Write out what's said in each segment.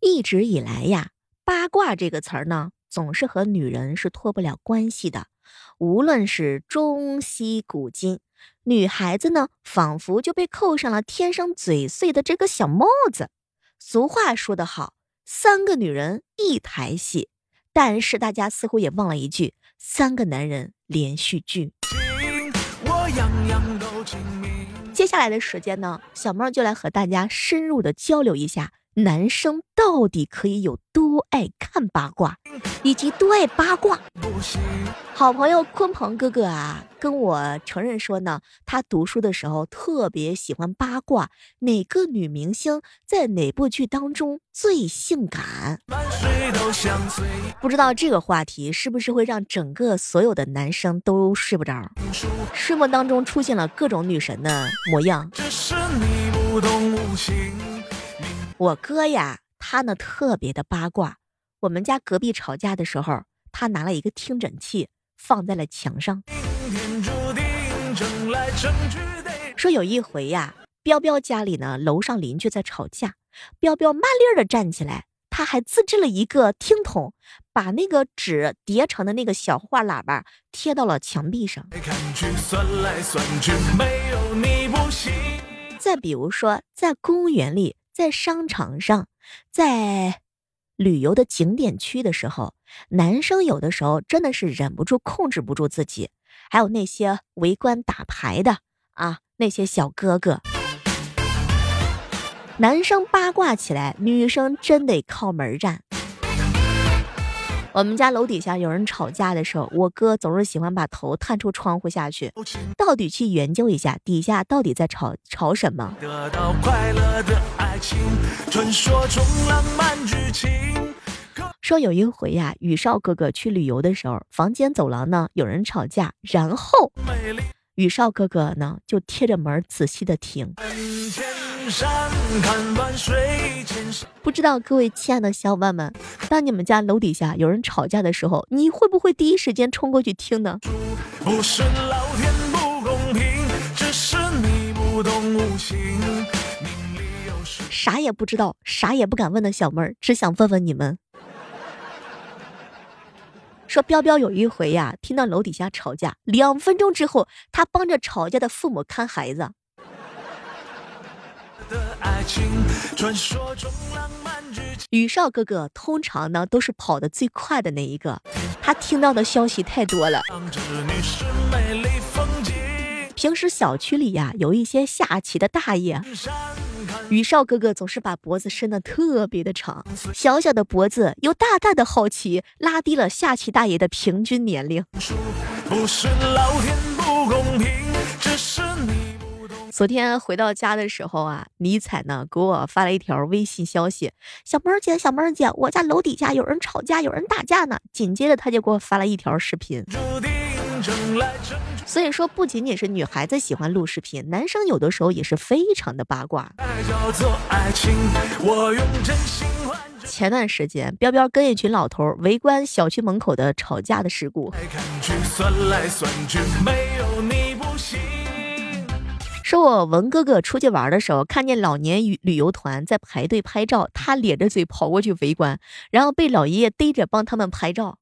一直以来呀，八卦这个词儿呢，总是和女人是脱不了关系的。无论是中西古今，女孩子呢，仿佛就被扣上了天生嘴碎的这个小帽子。俗话说得好，三个女人一台戏，但是大家似乎也忘了一句：三个男人连续剧。接下来的时间呢，小妹就来和大家深入的交流一下。男生到底可以有多爱看八卦，以及多爱八卦？好朋友鲲鹏哥哥啊，跟我承认说呢，他读书的时候特别喜欢八卦，哪个女明星在哪部剧当中最性感？不知道这个话题是不是会让整个所有的男生都睡不着？睡梦当中出现了各种女神的模样。只是你不懂无情我哥呀，他呢特别的八卦。我们家隔壁吵架的时候，他拿了一个听诊器放在了墙上，说有一回呀，彪彪家里呢楼上邻居在吵架，彪彪慢溜的站起来，他还自制了一个听筒，把那个纸叠成的那个小话喇叭贴到了墙壁上。再比如说，在公园里。在商场上，在旅游的景点区的时候，男生有的时候真的是忍不住、控制不住自己。还有那些围观打牌的啊，那些小哥哥，男生八卦起来，女生真得靠门站。我们家楼底下有人吵架的时候，我哥总是喜欢把头探出窗户下去，到底去研究一下底下到底在吵吵什么。得到快乐的爱情，传说有一回呀，宇少哥哥去旅游的时候，房间走廊呢有人吵架，然后宇少哥哥呢就贴着门仔细的听。不知道各位亲爱的小伙伴们，当你们家楼底下有人吵架的时候，你会不会第一时间冲过去听呢？啥也不知道，啥也不敢问的小妹儿，只想问问你们。说彪彪有一回呀，听到楼底下吵架，两分钟之后，他帮着吵架的父母看孩子。宇少哥哥通常呢都是跑得最快的那一个，他听到的消息太多了。平时小区里呀有一些下棋的大爷，宇少哥哥总是把脖子伸得特别的长，小小的脖子有大大的好奇，拉低了下棋大爷的平均年龄。昨天回到家的时候啊，尼采呢给我发了一条微信消息：“小妹儿姐，小妹儿姐，我家楼底下有人吵架，有人打架呢。”紧接着他就给我发了一条视频。所以说，不仅仅是女孩子喜欢录视频，男生有的时候也是非常的八卦。前段时间，彪彪跟一群老头围观小区门口的吵架的事故。说我文哥哥出去玩的时候，看见老年旅旅游团在排队拍照，他咧着嘴跑过去围观，然后被老爷爷逮着帮他们拍照。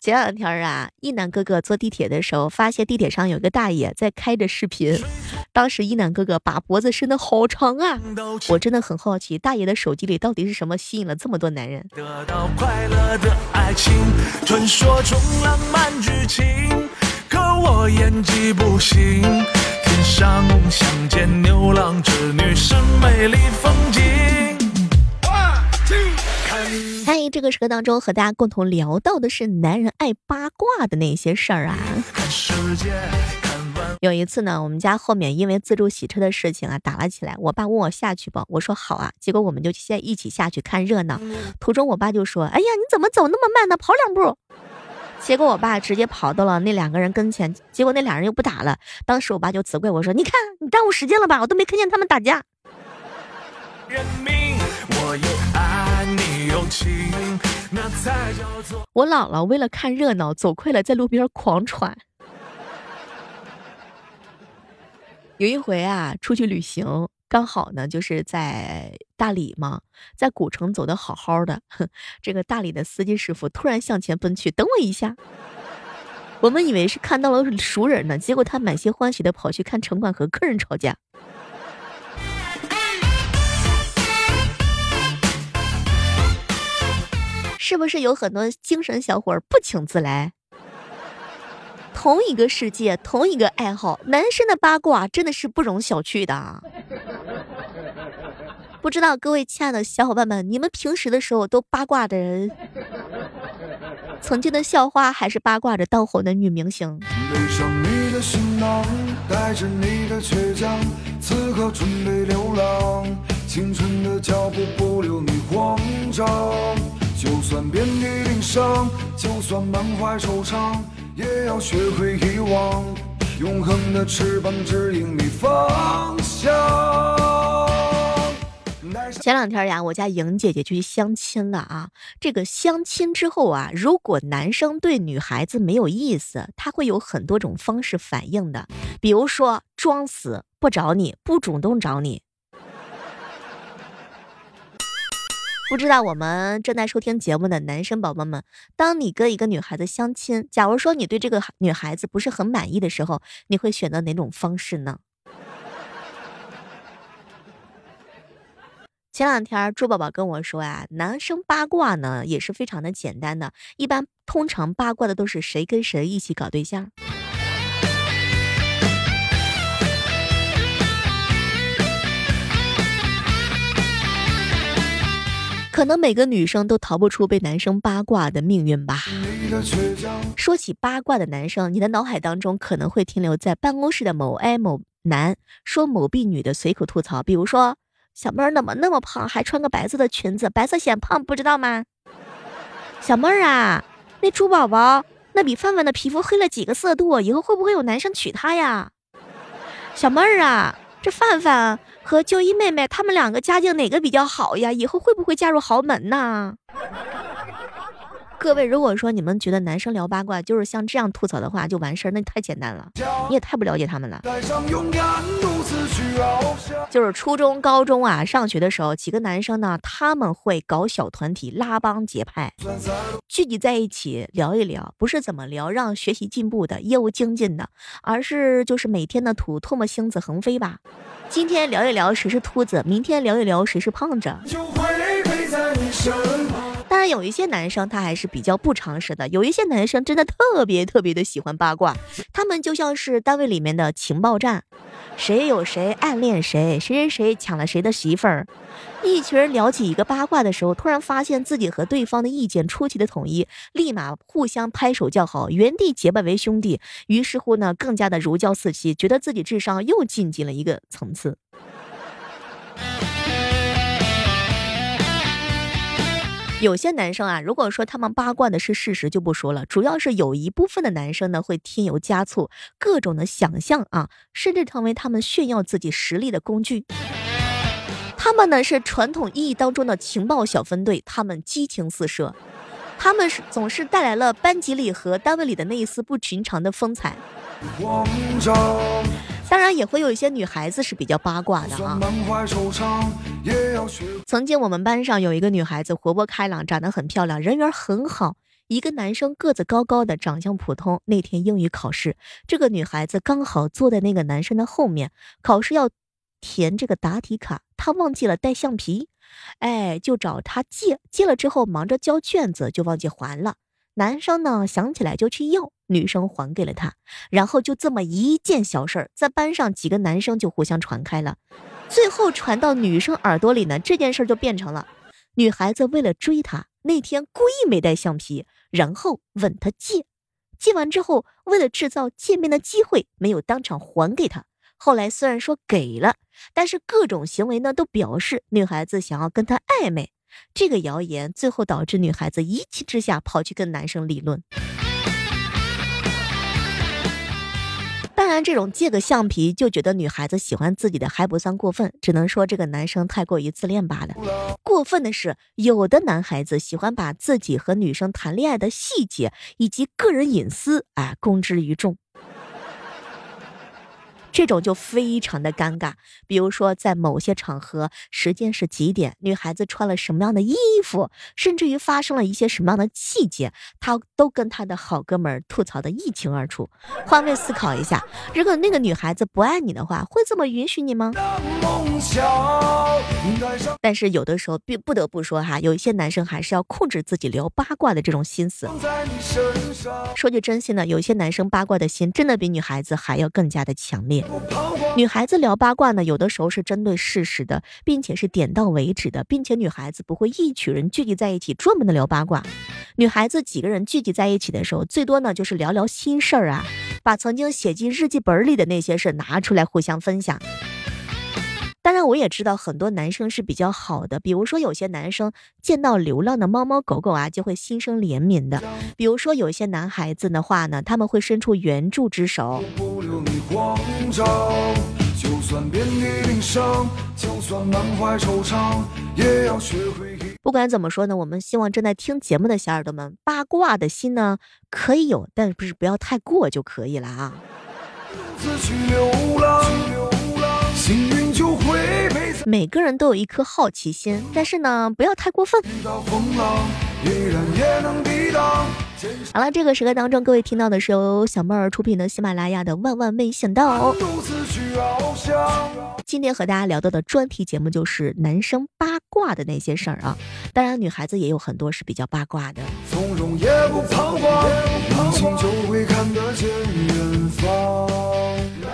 前两天啊，一男哥哥坐地铁的时候，发现地铁上有个大爷在开着视频。当时一楠哥哥把脖子伸得好长啊！我真的很好奇，大爷的手机里到底是什么吸引了这么多男人？得到快乐的爱情，传说中浪漫剧情可我演技不行。天上相见牛郎织女是美丽风景。嗨，这个时刻当中和大家共同聊到的是男人爱八卦的那些事儿啊。有一次呢，我们家后面因为自助洗车的事情啊打了起来，我爸问我下去不，我说好啊。结果我们就先一起下去看热闹。途中我爸就说：“哎呀，你怎么走那么慢呢？跑两步。”结果我爸直接跑到了那两个人跟前，结果那俩人又不打了。当时我爸就责怪我说：“你看，你耽误时间了吧？我都没看见他们打架。”我姥姥为了看热闹，走快了，在路边狂喘。有一回啊，出去旅行，刚好呢就是在大理嘛，在古城走的好好的，这个大理的司机师傅突然向前奔去，等我一下。我们以为是看到了熟人呢，结果他满心欢喜的跑去看城管和客人吵架。是不是有很多精神小伙不请自来？同一个世界，同一个爱好，男生的八卦真的是不容小觑的。不知道各位亲爱的小伙伴们，你们平时的时候都八卦的人，曾经的校花还是八卦着当红的女明星？就算遍体鳞伤，就算满怀惆怅，也要学会遗忘。永恒的翅膀指引你方向。前两天呀，我家莹姐姐去相亲了啊。这个相亲之后啊，如果男生对女孩子没有意思，他会有很多种方式反应的，比如说装死不找你，不主动找你。不知道我们正在收听节目的男生宝宝们，当你跟一个女孩子相亲，假如说你对这个女孩子不是很满意的时候，你会选择哪种方式呢？前两天猪宝宝跟我说呀，男生八卦呢也是非常的简单的，一般通常八卦的都是谁跟谁一起搞对象。可能每个女生都逃不出被男生八卦的命运吧。说起八卦的男生，你的脑海当中可能会停留在办公室的某 A 某男说某 B 女的随口吐槽，比如说小妹儿怎么那么胖，还穿个白色的裙子，白色显胖，不知道吗？小妹儿啊，那猪宝宝那比范范的皮肤黑了几个色度，以后会不会有男生娶她呀？小妹儿啊。这范范和就一妹妹，他们两个家境哪个比较好呀？以后会不会嫁入豪门呢？各位，如果说你们觉得男生聊八卦就是像这样吐槽的话就完事儿，那太简单了，你也太不了解他们了。就是初中、高中啊，上学的时候，几个男生呢，他们会搞小团体、拉帮结派，聚集在一起聊一聊，不是怎么聊让学习进步的、业务精进的，而是就是每天的吐唾沫星子横飞吧。今天聊一聊谁是秃子，明天聊一聊谁是胖子。当然，有一些男生他还是比较不常识的。有一些男生真的特别特别的喜欢八卦，他们就像是单位里面的情报站，谁有谁暗恋谁，谁谁谁抢了谁的媳妇儿。一群人聊起一个八卦的时候，突然发现自己和对方的意见出奇的统一，立马互相拍手叫好，原地结拜为兄弟。于是乎呢，更加的如胶似漆，觉得自己智商又进进了一个层次。有些男生啊，如果说他们八卦的是事实，就不说了。主要是有一部分的男生呢，会添油加醋，各种的想象啊，甚至成为他们炫耀自己实力的工具。他们呢是传统意义当中的情报小分队，他们激情四射，他们是总是带来了班级里和单位里的那一丝不寻常的风采。当然也会有一些女孩子是比较八卦的啊。曾经我们班上有一个女孩子，活泼开朗，长得很漂亮，人缘很好。一个男生个子高高的，长相普通。那天英语考试，这个女孩子刚好坐在那个男生的后面，考试要填这个答题卡，她忘记了带橡皮，哎，就找他借，借了之后忙着交卷子，就忘记还了。男生呢想起来就去要，女生还给了他，然后就这么一件小事儿，在班上几个男生就互相传开了，最后传到女生耳朵里呢，这件事就变成了女孩子为了追他，那天故意没带橡皮，然后问他借，借完之后为了制造见面的机会，没有当场还给他。后来虽然说给了，但是各种行为呢都表示女孩子想要跟他暧昧。这个谣言最后导致女孩子一气之下跑去跟男生理论。当然，这种借个橡皮就觉得女孩子喜欢自己的还不算过分，只能说这个男生太过于自恋罢了。过分的是，有的男孩子喜欢把自己和女生谈恋爱的细节以及个人隐私，哎，公之于众。这种就非常的尴尬。比如说，在某些场合，时间是几点，女孩子穿了什么样的衣服，甚至于发生了一些什么样的细节，她都跟她的好哥们儿吐槽的一清二楚。换位思考一下，如果那个女孩子不爱你的话，会这么允许你吗？但是有的时候，并不得不说哈，有一些男生还是要控制自己聊八卦的这种心思。说句真心的，有些男生八卦的心，真的比女孩子还要更加的强烈。女孩子聊八卦呢，有的时候是针对事实的，并且是点到为止的，并且女孩子不会一群人聚集在一起专门的聊八卦。女孩子几个人聚集在一起的时候，最多呢就是聊聊心事儿啊，把曾经写进日记本里的那些事拿出来互相分享。当然，我也知道很多男生是比较好的，比如说有些男生见到流浪的猫猫狗狗啊，就会心生怜悯的；比如说有些男孩子的话呢，他们会伸出援助之手。不管怎么说呢，我们希望正在听节目的小耳朵们，八卦的心呢可以有，但不是不要太过就可以了啊。每个人都有一颗好奇心，但是呢，不要太过分。好了，这个时刻当中，各位听到的是由小妹儿出品的喜马拉雅的《万万没想到》。今天和大家聊到的专题节目就是男生八卦的那些事儿啊，当然女孩子也有很多是比较八卦的。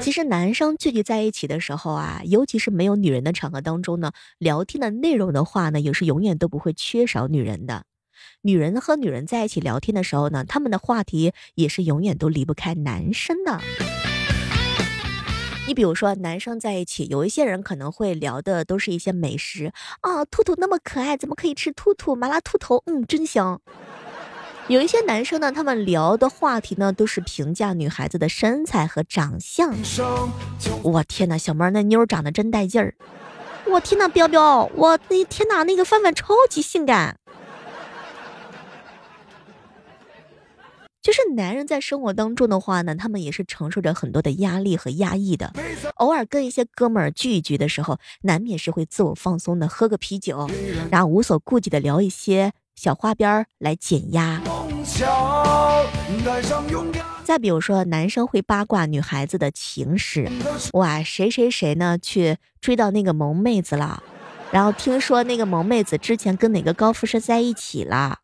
其实男生聚集在一起的时候啊，尤其是没有女人的场合当中呢，聊天的内容的话呢，也是永远都不会缺少女人的。女人和女人在一起聊天的时候呢，他们的话题也是永远都离不开男生的。你比如说，男生在一起，有一些人可能会聊的都是一些美食啊，兔兔那么可爱，怎么可以吃兔兔？麻辣兔头，嗯，真香。有一些男生呢，他们聊的话题呢，都是评价女孩子的身材和长相。我天哪，小妹儿那妞长得真带劲儿！我天哪，彪彪，我那天哪，那个范范超级性感。就是男人在生活当中的话呢，他们也是承受着很多的压力和压抑的。偶尔跟一些哥们儿聚一聚的时候，难免是会自我放松的，喝个啤酒，然后无所顾忌的聊一些。小花边来减压。再比如说，男生会八卦女孩子的情史，哇，谁谁谁呢去追到那个萌妹子了，然后听说那个萌妹子之前跟哪个高富帅在一起了。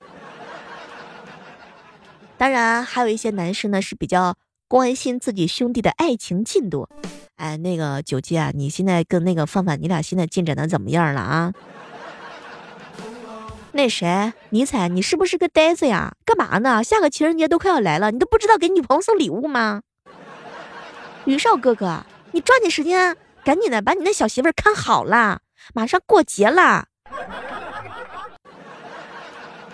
当然，还有一些男生呢是比较关心自己兄弟的爱情进度。哎，那个九七啊，你现在跟那个范范，你俩现在进展的怎么样了啊？那谁，尼采，你是不是个呆子呀？干嘛呢？下个情人节都快要来了，你都不知道给女朋友送礼物吗？于少哥哥，你抓紧时间，赶紧的把你那小媳妇看好了，马上过节了。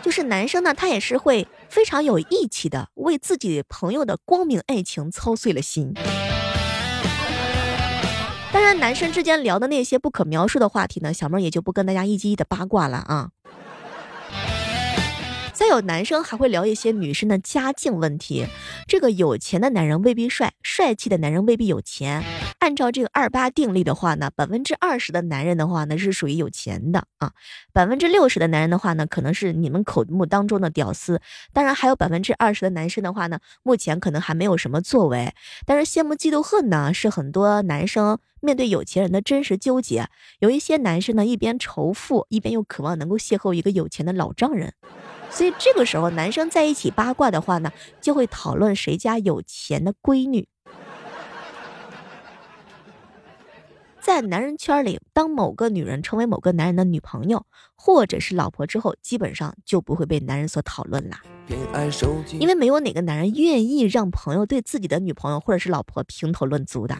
就是男生呢，他也是会非常有义气的，为自己朋友的光明爱情操碎了心。当然，男生之间聊的那些不可描述的话题呢，小妹也就不跟大家一一的八卦了啊。再有男生还会聊一些女生的家境问题，这个有钱的男人未必帅，帅气的男人未必有钱。按照这个二八定律的话呢，百分之二十的男人的话呢是属于有钱的啊，百分之六十的男人的话呢可能是你们口目当中的屌丝。当然还有百分之二十的男生的话呢，目前可能还没有什么作为。但是羡慕嫉妒恨呢，是很多男生面对有钱人的真实纠结。有一些男生呢，一边仇富，一边又渴望能够邂逅一个有钱的老丈人。所以这个时候，男生在一起八卦的话呢，就会讨论谁家有钱的闺女。在男人圈里，当某个女人成为某个男人的女朋友或者是老婆之后，基本上就不会被男人所讨论啦。因为没有哪个男人愿意让朋友对自己的女朋友或者是老婆评头论足的。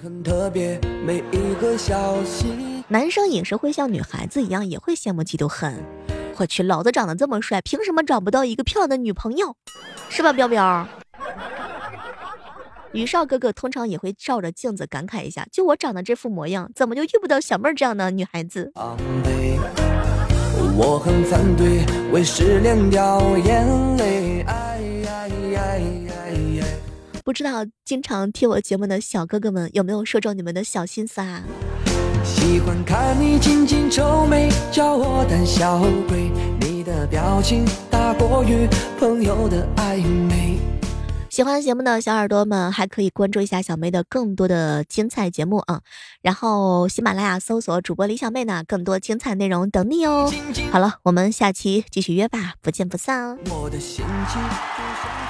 男生也是会像女孩子一样，也会羡慕嫉妒恨。我去，老子长得这么帅，凭什么找不到一个漂亮的女朋友？是吧，彪彪？宇少哥哥通常也会照着镜子感慨一下：就我长得这副模样，怎么就遇不到小妹儿这样的女孩子？我很反对为失恋掉眼泪。不知道经常听我节目的小哥哥们有没有说中你们的小心思啊？喜欢看你紧紧皱眉，叫我胆小鬼。你的表情大过于朋友的暧昧。喜欢节目的小耳朵们，还可以关注一下小妹的更多的精彩节目啊！然后喜马拉雅搜索主播李小妹呢，更多精彩内容等你哦。好了，我们下期继续约吧，不见不散哦。我的心情就像